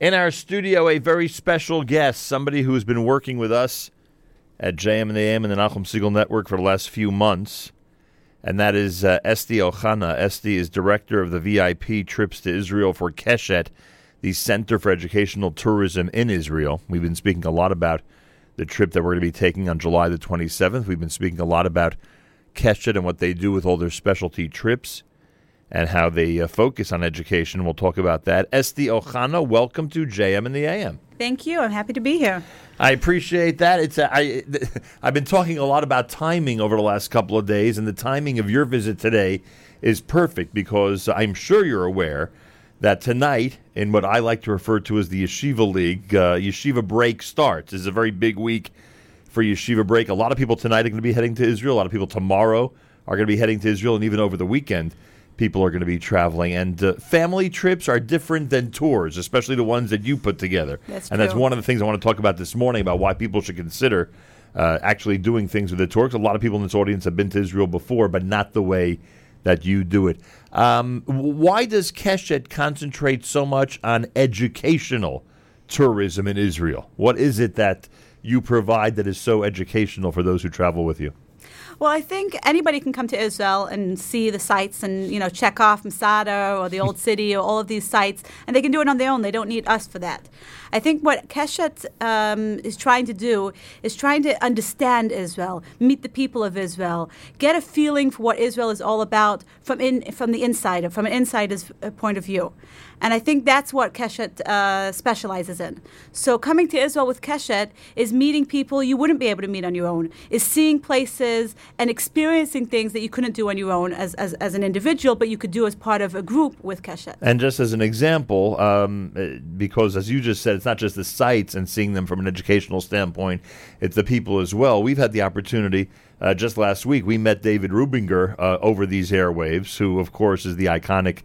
In our studio, a very special guest, somebody who has been working with us at JM and the AM and the Nachum Segal Network for the last few months, and that is uh, Esti Ochana. Esti is director of the VIP trips to Israel for Keshet, the Center for Educational Tourism in Israel. We've been speaking a lot about the trip that we're going to be taking on July the 27th. We've been speaking a lot about Keshet and what they do with all their specialty trips and how they uh, focus on education. We'll talk about that. Esti Ochana, welcome to JM and the AM. Thank you. I'm happy to be here. I appreciate that. It's uh, I I've been talking a lot about timing over the last couple of days, and the timing of your visit today is perfect because I'm sure you're aware that tonight, in what I like to refer to as the Yeshiva League, uh, Yeshiva Break starts. It's a very big week for Yeshiva Break. A lot of people tonight are going to be heading to Israel. A lot of people tomorrow are going to be heading to Israel, and even over the weekend people are going to be traveling. And uh, family trips are different than tours, especially the ones that you put together. That's and that's one of the things I want to talk about this morning about why people should consider uh, actually doing things with a tour. 'Cause a lot of people in this audience have been to Israel before, but not the way that you do it. Um, why does Keshet concentrate so much on educational tourism in Israel? What is it that you provide that is so educational for those who travel with you? Well, I think anybody can come to Israel and see the sites and you know check off Masada or the Old City or all of these sites, and they can do it on their own. They don't need us for that. I think what Keshet um, is trying to do is trying to understand Israel, meet the people of Israel, get a feeling for what Israel is all about from in from the inside, from an insider's uh, point of view. And I think that's what Keshet uh, specializes in. So coming to Israel with Keshet is meeting people you wouldn't be able to meet on your own, is seeing places and experiencing things that you couldn't do on your own as, as, as an individual, but you could do as part of a group with Keshet. And just as an example, um, uh, because as you just said, it's not just the sites and seeing them from an educational standpoint, it's the people as well. We've had the opportunity. Uh, just last week, we met David Rubinger uh, over these airwaves, who, of course, is the iconic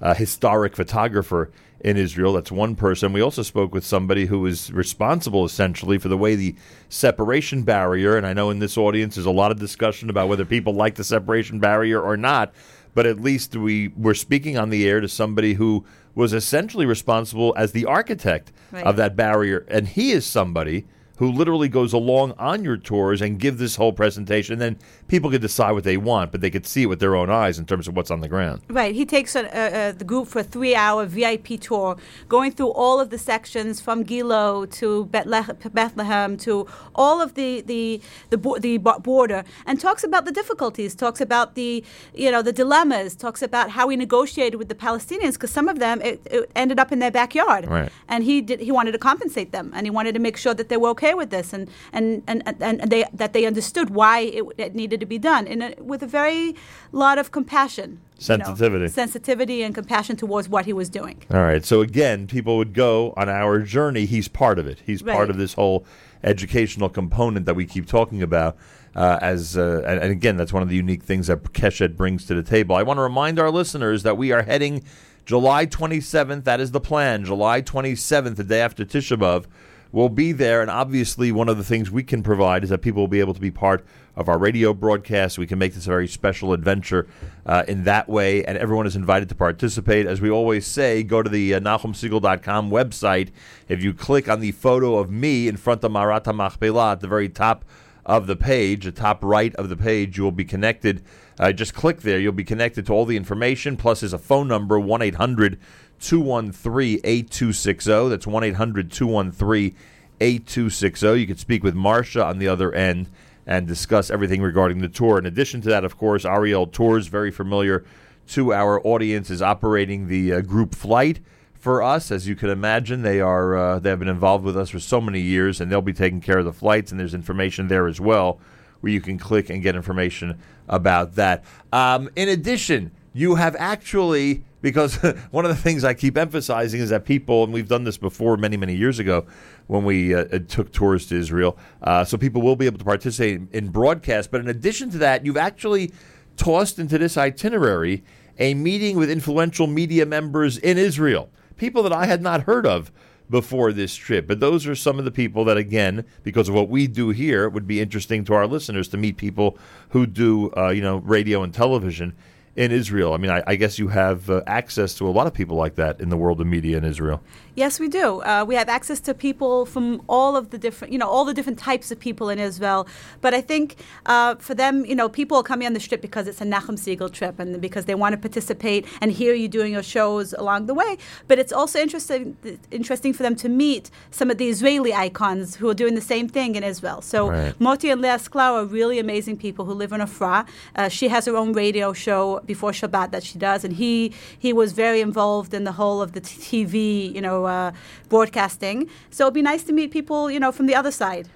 uh, historic photographer in Israel. That's one person. We also spoke with somebody who is responsible essentially for the way the separation barrier, and I know in this audience there's a lot of discussion about whether people like the separation barrier or not, but at least we were speaking on the air to somebody who was essentially responsible as the architect Right. of that barrier. And he is somebody who literally goes along on your tours and give this whole presentation. And then people could decide what they want, but they could see it with their own eyes in terms of what's on the ground. Right. He takes uh, uh, the group for a three hour VIP tour, going through all of the sections from Gilo to Bethlehem to all of the, the, the, bo- the border and talks about the difficulties, talks about the, you know, the dilemmas, talks about how he negotiated with the Palestinians because some of them it, it ended up in their backyard. Right. And he, did, he wanted to compensate them and he wanted to make sure that they were okay with this and, and, and, and and they, that they understood why it, it needed to be done in a, with a very lot of compassion you know, Sensitivity. sensitivity and compassion towards what he was doing. All right. So again, people would go on our journey. He's part of it. He's part of this whole educational component that we keep talking about. Uh, as uh, and, and again, that's one of the unique things that Keshet brings to the table. I want to remind our listeners that we are heading July 27th. That is the plan. July 27th, the day after Tisha B'av. We'll be there, and obviously, one of the things we can provide is that people will be able to be part of our radio broadcast. We can make this a very special adventure uh, in that way, and everyone is invited to participate. As we always say, go to the uh, NachumSegal.com website. If you click on the photo of me in front of Marat HaMachpelah at the very top of the page, the top right of the page, you will be connected. Uh, just click there. You'll be connected to all the information. Plus, there's a phone number 1 800 213 8260. That's 1 800 213 8260. You can speak with Marcia on the other end and discuss everything regarding the tour. In addition to that, of course, Ariel Tours, very familiar to our audience, is operating the uh, group flight for us. As you can imagine, they are uh, they have been involved with us for so many years, and they'll be taking care of the flights. And there's information there as well, where you can click and get information about that. Um, in addition, you have actually because one of the things I keep emphasizing is that people, and we've done this before many many years ago when we uh, uh, took tours to Israel, uh, so people will be able to participate in broadcast. But in addition to that, you've actually tossed into this itinerary a meeting with influential media members in Israel, people that I had not heard of before this trip. But those are some of the people that, again, because of what we do here, it would be interesting to our listeners to meet people who do, uh, you know, radio and television in Israel. I mean, I, I guess you have uh, access to a lot of people like that in the world of media in Israel. Yes, we do. Uh, we have access to people from all of the different, you know, all the different types of people in Israel. But I think uh, for them, you know, people are coming on the trip because it's a Nachum Segal trip and because they want to participate and hear you doing your shows along the way. But it's also interesting, interesting for them to meet some of the Israeli icons who are doing the same thing in Israel. So Right. Moti and Leah Sklar are really amazing people who live in Ofra. Uh, she has her own radio show before Shabbat that she does, and he he was very involved in the whole of the t- TV, you know, uh, broadcasting. So it'd be nice to meet people, you know, from the other side.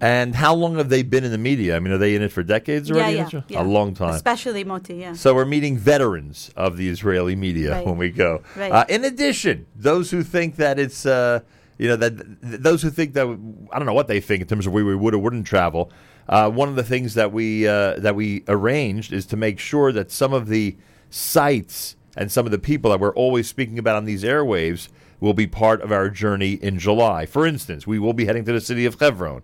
And how long have they been in the media? I mean, are they in it for decades already? yeah, yeah, yeah. A long time. Especially Moti, yeah. So we're meeting veterans of the Israeli media Right. when we go. Right. Uh, in addition, those who think that it's, uh, you know, that th- those who think that I don't know what they think in terms of where we would or wouldn't travel. Uh, one of the things that we uh, that we arranged is to make sure that some of the sites and some of the people that we're always speaking about on these airwaves will be part of our journey in July. For instance, we will be heading to the city of Hebron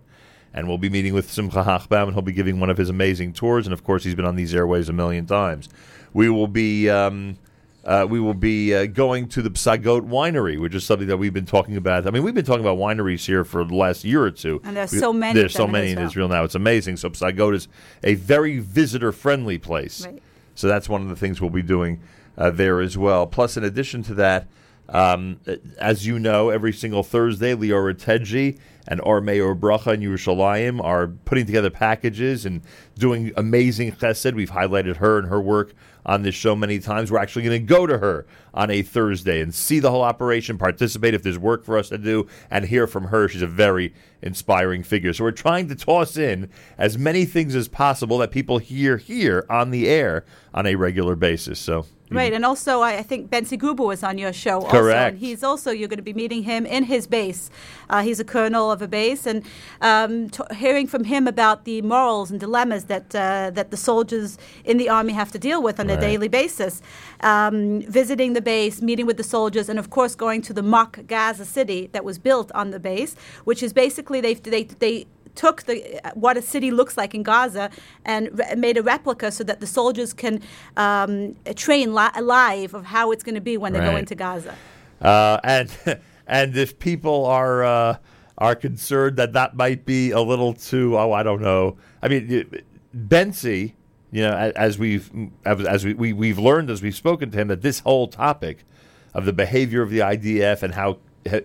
and we'll be meeting with Simcha Hochbaum, and he'll be giving one of his amazing tours. And of course, he's been on these airways a million times. We will be um, uh, we will be uh, going to the Psagot Winery, which is something that we've been talking about. I mean, we've been talking about wineries here for the last year or two. And there's We- so many There's so many in Israel. Israel now. It's amazing. So Psagot is a very visitor friendly place. Right. So that's one of the things we'll be doing uh, there as well. Plus, in addition to that, um, as you know, every single Thursday, Liora Tedgi and Ohr Meir uBracha in Yerushalayim are putting together packages and doing amazing chesed. We've highlighted her and her work on this show many times. We're actually going to go to her on a Thursday and see the whole operation, participate if there's work for us to do, and hear from her. She's a very inspiring figure. So we're trying to toss in as many things as possible that people hear here on the air on a regular basis. So Right, and also I, I think Bensi Gruber was on your show. Also, Correct. and he's also you're going to be meeting him in his base. Uh, he's a colonel of a base, and um, t- hearing from him about the morals and dilemmas that uh, that the soldiers in the army have to deal with on Right. a daily basis. Um, visiting the base, meeting with the soldiers, and of course going to the mock Gaza city that was built on the base, which is basically they they they took the what a city looks like in Gaza and re- made a replica so that the soldiers can um, train li- live of how it's going to be when they go into Gaza. Uh, and and if people are uh, are concerned that that might be a little too, oh, I don't know. I mean, Bensi, you know, as we've as as we, we we've learned as we've spoken to him that this whole topic of the behavior of the IDF and how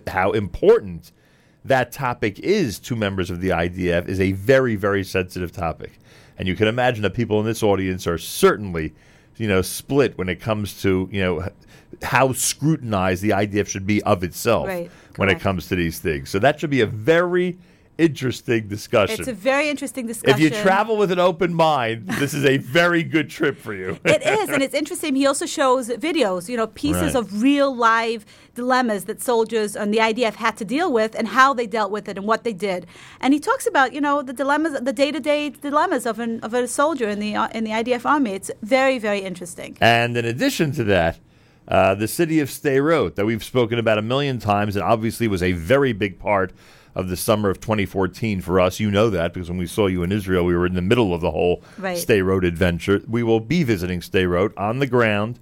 how important that topic is to members of the IDF is a very very sensitive topic, and you can imagine that people in this audience are certainly you know split when it comes to you know how scrutinized the IDF should be of itself Right, when it comes to these things. So that should be a very interesting discussion. It's a very interesting discussion. if you travel with an open mind, this is a very good trip for you. it is, and it's interesting. He also shows videos, you know, pieces Right. of real live dilemmas that soldiers and the IDF had to deal with, and how they dealt with it, and what they did. And he talks about, you know, the dilemmas, the day-to-day dilemmas of an of a soldier in the in the IDF army. It's very, very interesting. And in addition to that, uh, the city of Sderot, that we've spoken about a million times, and obviously was a very big part of the summer of 2014 for us. You know that because when we saw you in Israel, we were in the middle of the whole Right. Sderot adventure. We will be visiting Sderot on the ground,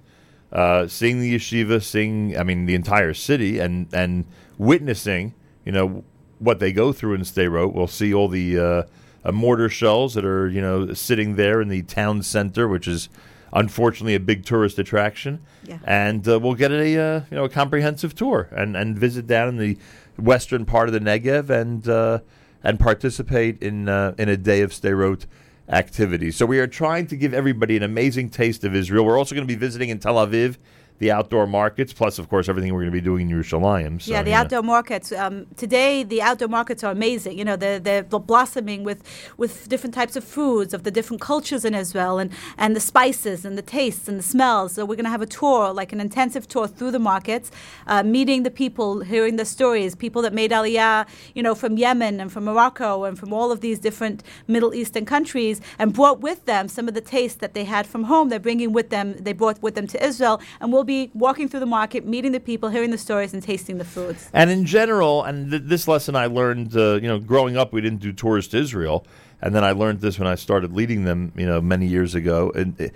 uh, seeing the yeshiva, seeing, I mean, the entire city, and and witnessing, you know, what they go through in Sderot. We'll see all the uh, uh, mortar shells that are, you know, sitting there in the town center, which is unfortunately a big tourist attraction. Yeah. And uh, we'll get a uh, you know a comprehensive tour and, and visit down in the western part of the Negev and uh, and participate in uh, in a day of Sderot activities. So we are trying to give everybody an amazing taste of Israel. We're also going to be visiting in Tel Aviv the outdoor markets, plus of course everything we're going to be doing in Yerushalayim. So, yeah, the know. outdoor markets. Um, today, the outdoor markets are amazing. You know, they're, they're blossoming with, with different types of foods, of the different cultures in Israel, and, and the spices and the tastes and the smells. So we're going to have a tour, like an intensive tour through the markets, uh, meeting the people, hearing the stories, people that made Aliyah, you know, from Yemen and from Morocco and from all of these different Middle Eastern countries, and brought with them some of the tastes that they had from home. They're bringing with them, they brought with them to Israel, and we'll be walking through the market, meeting the people, hearing the stories, and tasting the foods. And in general, and th- this lesson I learned, uh, you know, growing up, we didn't do tours to Israel, and then I learned this when I started leading them, you know, many years ago. And uh,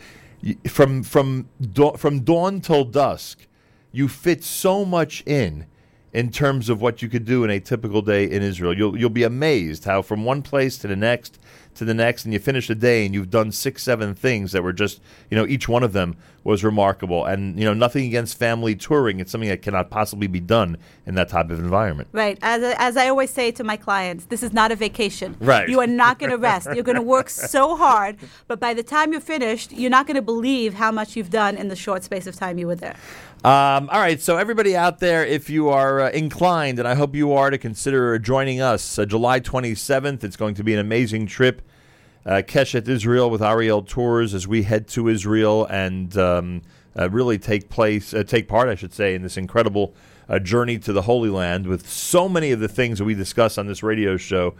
from from dawn, from dawn till dusk, you fit so much in in terms of what you could do in a typical day in Israel. You'll you'll be amazed how from one place to the next to the next, and you finish a day and you've done six, seven things that were just, you know, each one of them was remarkable. And, you know, nothing against family touring. It's something that cannot possibly be done in that type of environment. Right. As, as I always say to my clients, this is not a vacation. Right. You are not going to rest. You're going to work so hard, but by the time you're finished, you're not going to believe how much you've done in the short space of time you were there. Um, all right, so everybody out there, if you are uh, inclined, and I hope you are, to consider joining us uh, July 27th, it's going to be an amazing trip. Uh, Keshet Israel with Ariel Tours as we head to Israel and um, uh, really take place, uh, take part, I should say, in this incredible uh, journey to the Holy Land with so many of the things that we discuss on this radio show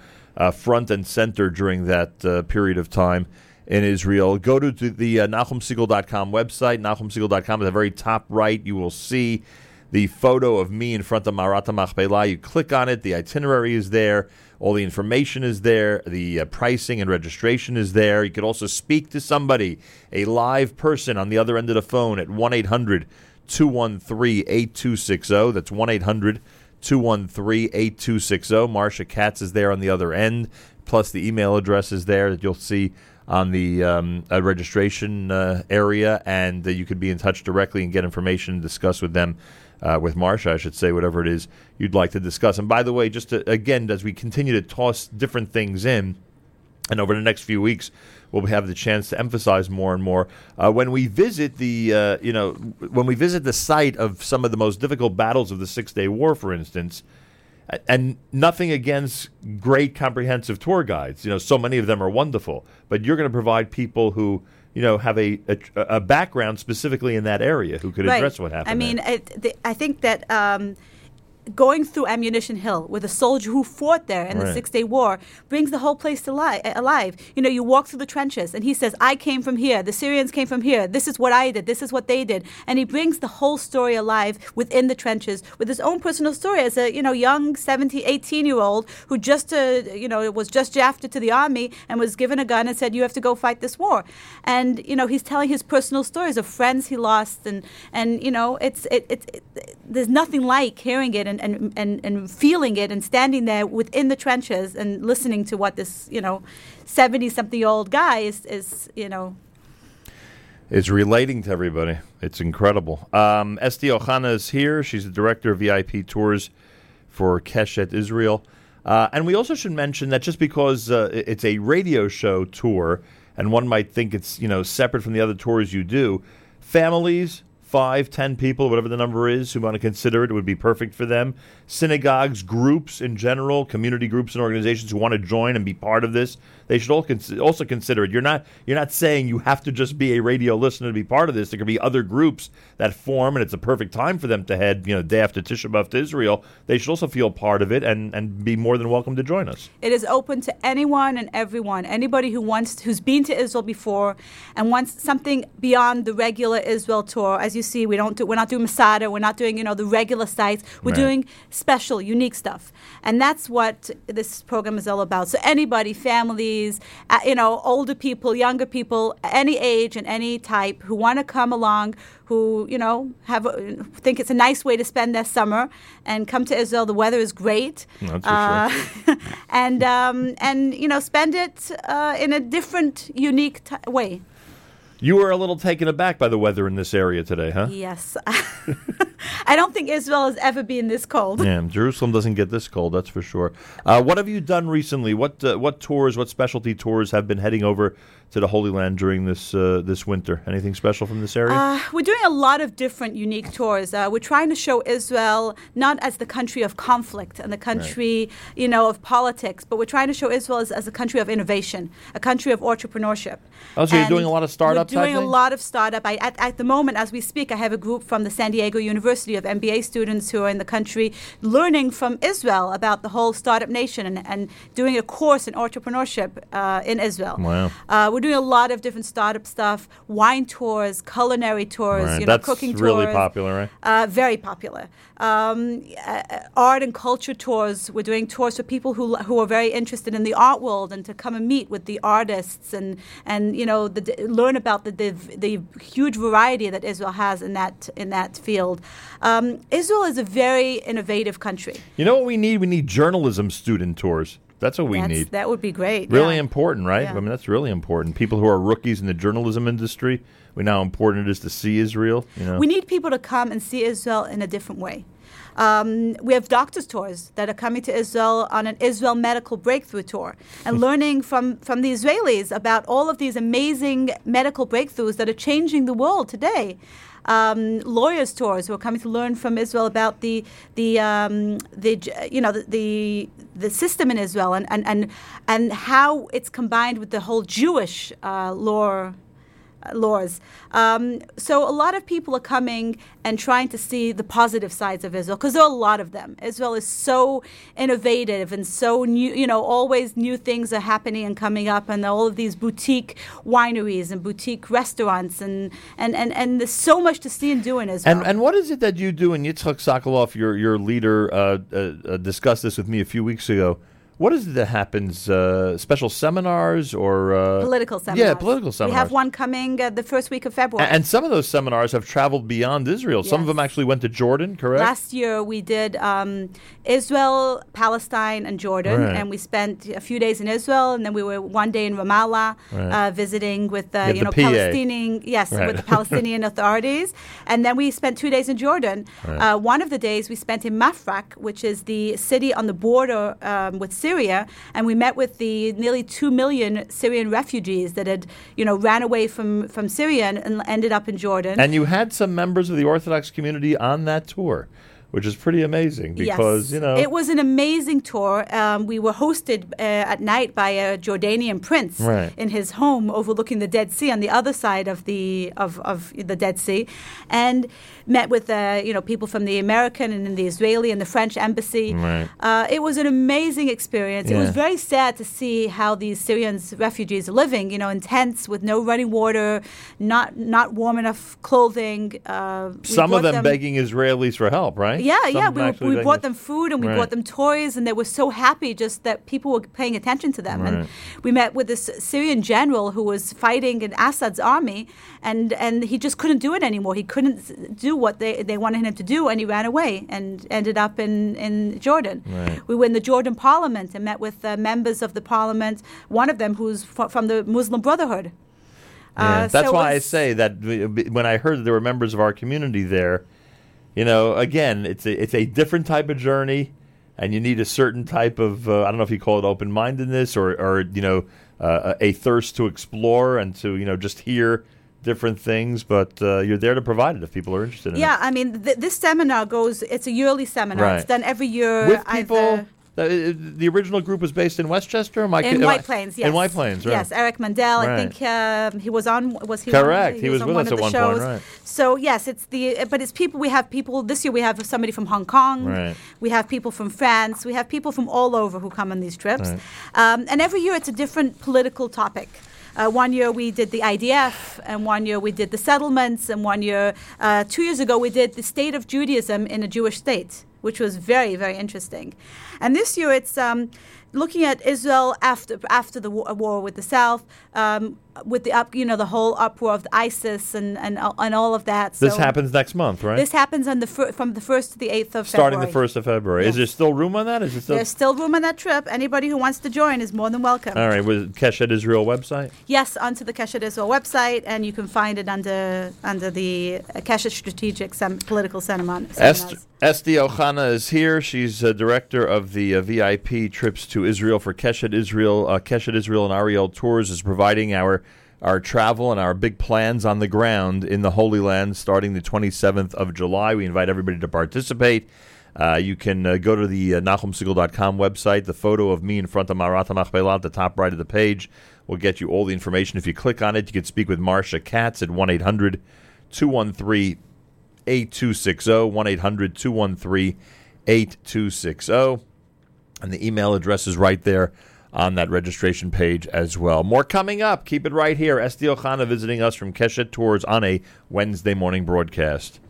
front and center during that period of time in Israel. Go to the uh, NachumSegal.com website. NachumSegal.com at the very top right, you will see the photo of me in front of Marat HaMachpelah. You click on it, the itinerary is there, all the information is there, the uh, pricing and registration is there. You could also speak to somebody, a live person on the other end of the phone at 1 800 213 8260. That's 1 800 213 8260. Marsha Katz is there on the other end, plus the email address is there that you'll see on the um, uh, registration uh, area, and uh, you could be in touch directly and get information and discuss with them. Uh, with Marsha, I should say, whatever it is you'd like to discuss. And by the way, just to, again, as we continue to toss different things in, and over the next few weeks, we'll have the chance to emphasize more and more. Uh, when we visit the, uh, you know, when we visit the site of some of the most difficult battles of the Six Day War, for instance, and nothing against great comprehensive tour guides. You know, so many of them are wonderful, but you're going to provide people who you know have a, a, a background specifically in that area who could Right. address what happened. I mean, it, the, I think that um, going through Ammunition Hill with a soldier who fought there in the Six Day War brings the whole place to li- alive. You know, you walk through the trenches, and he says, "I came from here. The Syrians came from here. This is what I did. This is what they did," and he brings the whole story alive within the trenches with his own personal story as a you know young 17, 18 year old who just uh, you know was just drafted to the army and was given a gun and said, "You have to go fight this war," and you know he's telling his personal stories of friends he lost and and you know it's it, it, it there's nothing like hearing it and, and, and, and feeling it and standing there within the trenches and listening to what this you know 70 something old guy is, is you know It's relating to everybody. It's incredible. Um, Esti Ohana is here. She's the director of VIP tours for Keshet Israel. Uh, and we also should mention that just because uh, it's a radio show tour, and one might think it's you know separate from the other tours you do, families, five, ten people, whatever the number is, who want to consider it, it would be perfect for them. Synagogues, groups in general, community groups and organizations who want to join and be part of this, they should all cons- also consider it. You're not you're not saying you have to just be a radio listener to be part of this. There could be other groups that form, and it's a perfect time for them to head, you know, day after Tisha B'av to Israel. They should also feel part of it and and be more than welcome to join us. It is open to anyone and everyone. Anybody who wants, who's been to Israel before, and wants something beyond the regular Israel tour. As you see, we don't do, we're not doing Masada. We're not doing you know the regular sites. We're Right. doing special, unique stuff, and that's what this program is all about. So anybody, uh, you know, older people, younger people, any age and any type who want to come along, who you know have a, think it's a nice way to spend their summer and come to Israel. The weather is great. Uh, and um, and you know spend it uh, in a different, unique t- way. You were a little taken aback by the weather in this area today, huh? Yes, I don't think Israel has ever been this cold. Yeah, Jerusalem doesn't get this cold, that's for sure. Uh, what have you done recently? What uh, what tours, what specialty tours have been heading over to the Holy Land during this uh, this winter? Anything special from this area? Uh, we're doing a lot of different unique tours. Uh, we're trying to show Israel not as the country of conflict and the country, you know, of politics, but we're trying to show Israel as, as a country of innovation, a country of entrepreneurship. Oh, so you're doing a lot of startup We're doing a lot of startup. I, at, at the moment, as we speak, I have a group from the San Diego University of MBA students who are in the country learning from Israel about the whole startup nation and, and doing a course in entrepreneurship uh, in Israel. Wow. We're doing a lot of different startup stuff, wine tours, culinary tours, Right. you know, That's cooking really tours. popular, right? Uh, very popular. Um, uh, art and culture tours. We're doing tours for people who who are very interested in the art world and to come and meet with the artists and and you know the, learn about the, the the huge variety that Israel has in that in that field. Um, Israel is a very innovative country. You know what we need? We need journalism student tours. That's what we That's- need. That would be great. Really yeah. important, right? Yeah. I mean, that's really important. People who are rookies in the journalism industry, we know how important it is to see Israel. You know, We need people to come and see Israel in a different way. Um, we have doctors' tours that are coming to Israel on an Israel medical breakthrough tour and learning from, from the Israelis about all of these amazing medical breakthroughs that are changing the world today. Um, lawyers' tours who are coming to learn from Israel about the the um, the you know the, the the system in Israel and, and, and and how it's combined with the whole Jewish uh, law laws. Um, so a lot of people are coming and trying to see the positive sides of Israel because there are a lot of them. Israel is so innovative and so new. You know, always new things are happening and coming up, and all of these boutique wineries and boutique restaurants, and and and, and there's so much to see and do in Israel. And and what is it that you do? And Yitzhak Sokolov, your your leader, uh, uh, uh, discussed this with me a few weeks ago. What is it that happens? Uh, special seminars or uh, political seminars. Yeah, political seminars. We have one coming uh, the first week of February. And some of those seminars have traveled beyond Israel. Some of them actually went to Jordan, correct? Last year we did um, Israel, Palestine, and Jordan, Right. and we spent a few days in Israel, and then we were one day in Ramallah Right. uh, visiting with uh, have you know PA. Palestinian yes Right. with the Palestinian authorities, and then we spent two days in Jordan. Uh, one of the days we spent in Mafraq, which is the city on the border um, with Syria, and we met with the nearly two million Syrian refugees that had you know ran away from from Syria and, and ended up in Jordan. And you had some members of the Orthodox community on that tour, which is pretty amazing because yes. you know it was an amazing tour. Um, we were hosted uh, at night by a Jordanian prince Right. in his home overlooking the Dead Sea on the other side of the of, of the Dead Sea, and met with uh, you know people from the American and the Israeli and the French embassy. Right. Uh, it was an amazing experience. It was very sad to see how these Syrians refugees are living. You know, in tents with no running water, not not warm enough clothing. Uh, some of brought them, begging Israelis for help, right? Yeah, Some yeah. We, we brought them food and we Right. brought them toys, and they were so happy just that people were paying attention to them. Right. And we met with this Syrian general who was fighting in Assad's army, and, and he just couldn't do it anymore. He couldn't do what they, they wanted him to do, and he ran away and ended up in, in Jordan. Right. We were in the Jordan parliament and met with uh, members of the parliament, one of them who's fro- from the Muslim Brotherhood. Yeah, Uh, that's so why I say that when I heard that there were members of our community there, you know, again, it's a it's a different type of journey, and you need a certain type of uh, I don't know if you call it open mindedness or or you know uh, a thirst to explore and to you know just hear different things, but uh, you're there to provide it if people are interested in Yeah, I mean, th- this seminar goes, it's a yearly seminar. Right. It's done every year. it. With people, the, the original group was based in Westchester. Am I, in am I- White Plains, yes. In White Plains, right? Yes, Eric Mandel. I think um, he was on. Was he? Correct. On, He was on with one us of at the one point, shows. right. So yes, it's the. But it's people. We have people this year. We have somebody from Hong Kong. Right. We have people from France. We have people from all over who come on these trips. Right. Um, and every year it's a different political topic. Uh, one year we did the IDF, and one year we did the settlements, and one year, uh, two years ago, we did the state of Judaism in a Jewish state, which was very, very interesting. And this year it's um, looking at Israel after after the war, war with the South, um, with the up, you know, the whole uproar of ISIS and and, and all of that. This happens next month, right? This happens on the fir- from the first to the eighth of February. Starting the first of February. Is there still room on that? Is it still? There's still room on that trip. Anybody who wants to join is more than welcome. All right, with Keshet Israel website. Yes, onto the Keshet Israel website, and you can find it under under the Keshet Strategic Sem- Political Seminar. Est- Esty Ohana is here. She's uh, director of the uh, VIP trips to Israel for Keshet Israel. Uh, Keshet Israel and Ariel Tours is providing our our travel and our big plans on the ground in the Holy Land starting the 27th of July. We invite everybody to participate. Uh, you can uh, go to the uh, NachumSegal.com website. The photo of me in front of Marat HaMachpelah at the top right of the page will get you all the information. If you click on it, you can speak with Marcia Katz at 1 800 213 8260 1 800 213 8260. And the email address is right there on that registration page as well. More coming up. Keep it right here. Esti Ochana visiting us from Keshet Tours on a Wednesday morning broadcast.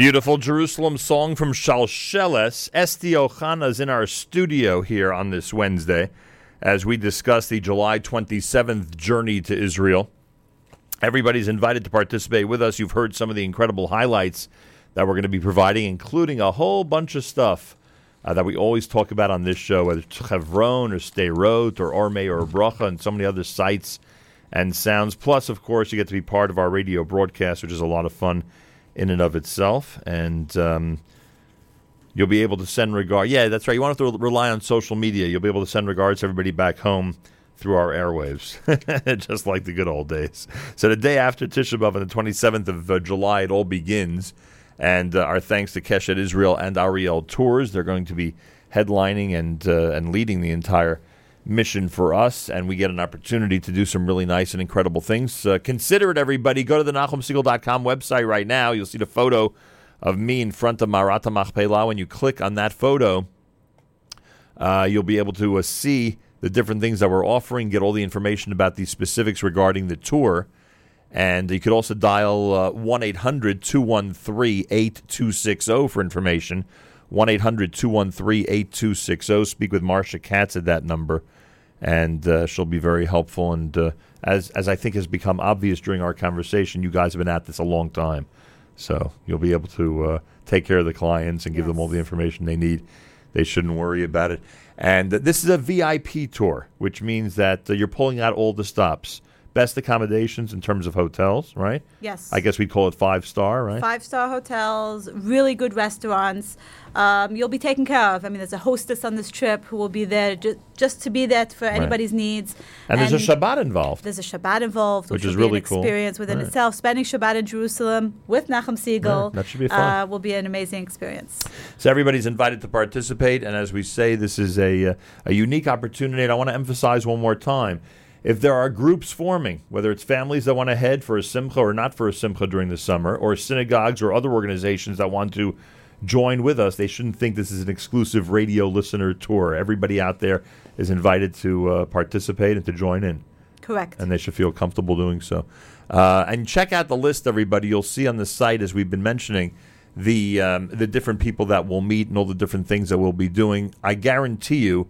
Beautiful Jerusalem song from Shalsheles. Esti Ochana's in our studio here on this Wednesday as we discuss the July 27th journey to Israel. Everybody's invited to participate with us. You've heard some of the incredible highlights that we're going to be providing, including a whole bunch of stuff uh, that we always talk about on this show, whether it's Chevron or Sderot or Ohr Meir uBracha and so many other sites and sounds. Plus, of course, you get to be part of our radio broadcast, which is a lot of fun in and of itself. And um, you'll be able to send regard. Yeah, that's right. You won't have to rely on social media. You'll be able to send regards to everybody back home through our airwaves, just like the good old days. So the day after Tisha B'av, on the 27th of uh, July, it all begins. And uh, our thanks to Keshet Israel and Ariel Tours. They're going to be headlining and uh, and leading the entire mission for us, and we get an opportunity to do some really nice and incredible things. Uh, consider it, everybody. Go to the NachumSegal.com website right now. You'll see the photo of me in front of Marat HaMachpelah. When you click on that photo, uh, you'll be able to uh, see the different things that we're offering, get all the information about the specifics regarding the tour. And you could also dial uh, 1 800 213 8260 for information. 1 800 213 8260. Speak with Marcia Katz at that number, and uh, she'll be very helpful. And uh, as, as I think has become obvious during our conversation, you guys have been at this a long time. So you'll be able to uh, take care of the clients and give yes. them all the information they need. They shouldn't worry about it. And this is a VIP tour, which means that uh, you're pulling out all the stops best accommodations in terms of hotels, right? Yes. I guess we'd call it five star, right? Five star hotels, really good restaurants. Um, you'll be taken care of. I mean, there's a hostess on this trip who will be there ju- just to be there for anybody's right. needs. And, and, there's a Shabbat involved. There's a Shabbat involved, which, which is really an experience within right. itself. Spending Shabbat in Jerusalem with Nachum Segal that should be fun. Uh, will be an amazing experience. So everybody's invited to participate, and as we say, this is a uh, a unique opportunity. And I want to emphasize one more time if there are groups forming, whether it's families that want to head for a simcha or not for a simcha during the summer, or synagogues or other organizations that want to join with us, they shouldn't think this is an exclusive radio listener tour. Everybody out there is invited to uh, participate and to join in. Correct. And they should feel comfortable doing so. Uh, and check out the list, everybody. You'll see on the site, as we've been mentioning, the um, the different people that we'll meet and all the different things that we'll be doing. I guarantee you,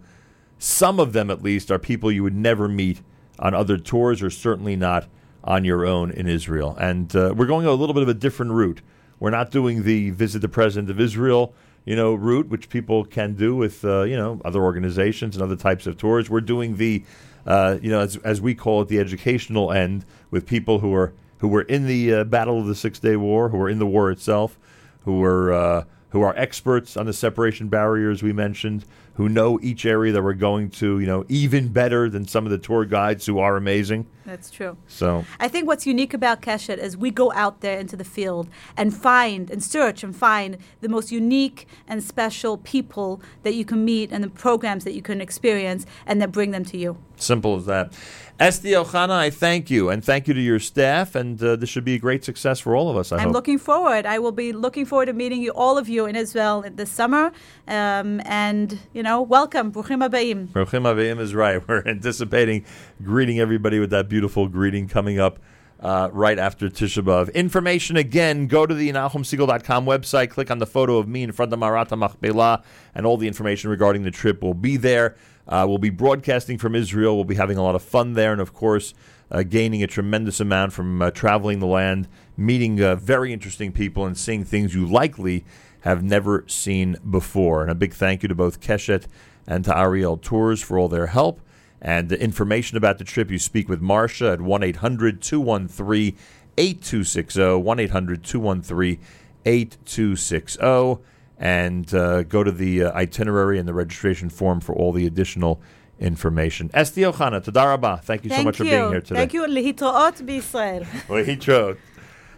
some of them at least are people you would never meet on other tours or certainly not on your own in Israel. And uh, we're going a little bit of a different route. We're not doing the visit the president of Israel, you know, route, which people can do with uh, you know other organizations and other types of tours. We're doing the, uh, you know, as, as we call it, the educational end with people who are who were in the uh, battle of the Six Day War, who were in the war itself, who were uh, who are experts on the separation barriers we mentioned, who know each area that we're going to, you know, even better than some of the tour guides who are amazing. That's true. So I think what's unique about Keshet is we go out there into the field and find and search and find the most unique and special people that you can meet and the programs that you can experience and then bring them to you. Simple as that. Esti Ochana, I thank you, and thank you to your staff, and uh, this should be a great success for all of us. I am looking forward. I will be looking forward to meeting you, all of you, in Israel this summer, um, and you know, welcome, Bruchim Abayim. Bruchim Abayim is right. We're anticipating greeting everybody with that beautiful greeting coming up. Uh, right after Tisha B'Av. Information again, go to the NachumSegal.com website, click on the photo of me in front of Marat HaMachpelah, and all the information regarding the trip will be there. Uh, we'll be broadcasting from Israel. We'll be having a lot of fun there, and of course, uh, gaining a tremendous amount from uh, traveling the land, meeting uh, very interesting people, and seeing things you likely have never seen before. And a big thank you to both Keshet and to Ariel Tours for all their help. And the information about the trip, you speak with Marcia at 1 800 213 8260. 1 800 213 8260 and uh, go to the uh, itinerary and the registration form for all the additional information. Esti Ochana, Tadaraba, thank you thank so much you. for being here today. Thank you. Lehitroot b'Israel. Lehitroot.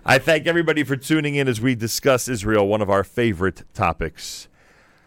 I thank everybody for tuning in as we discuss Israel, one of our favorite topics.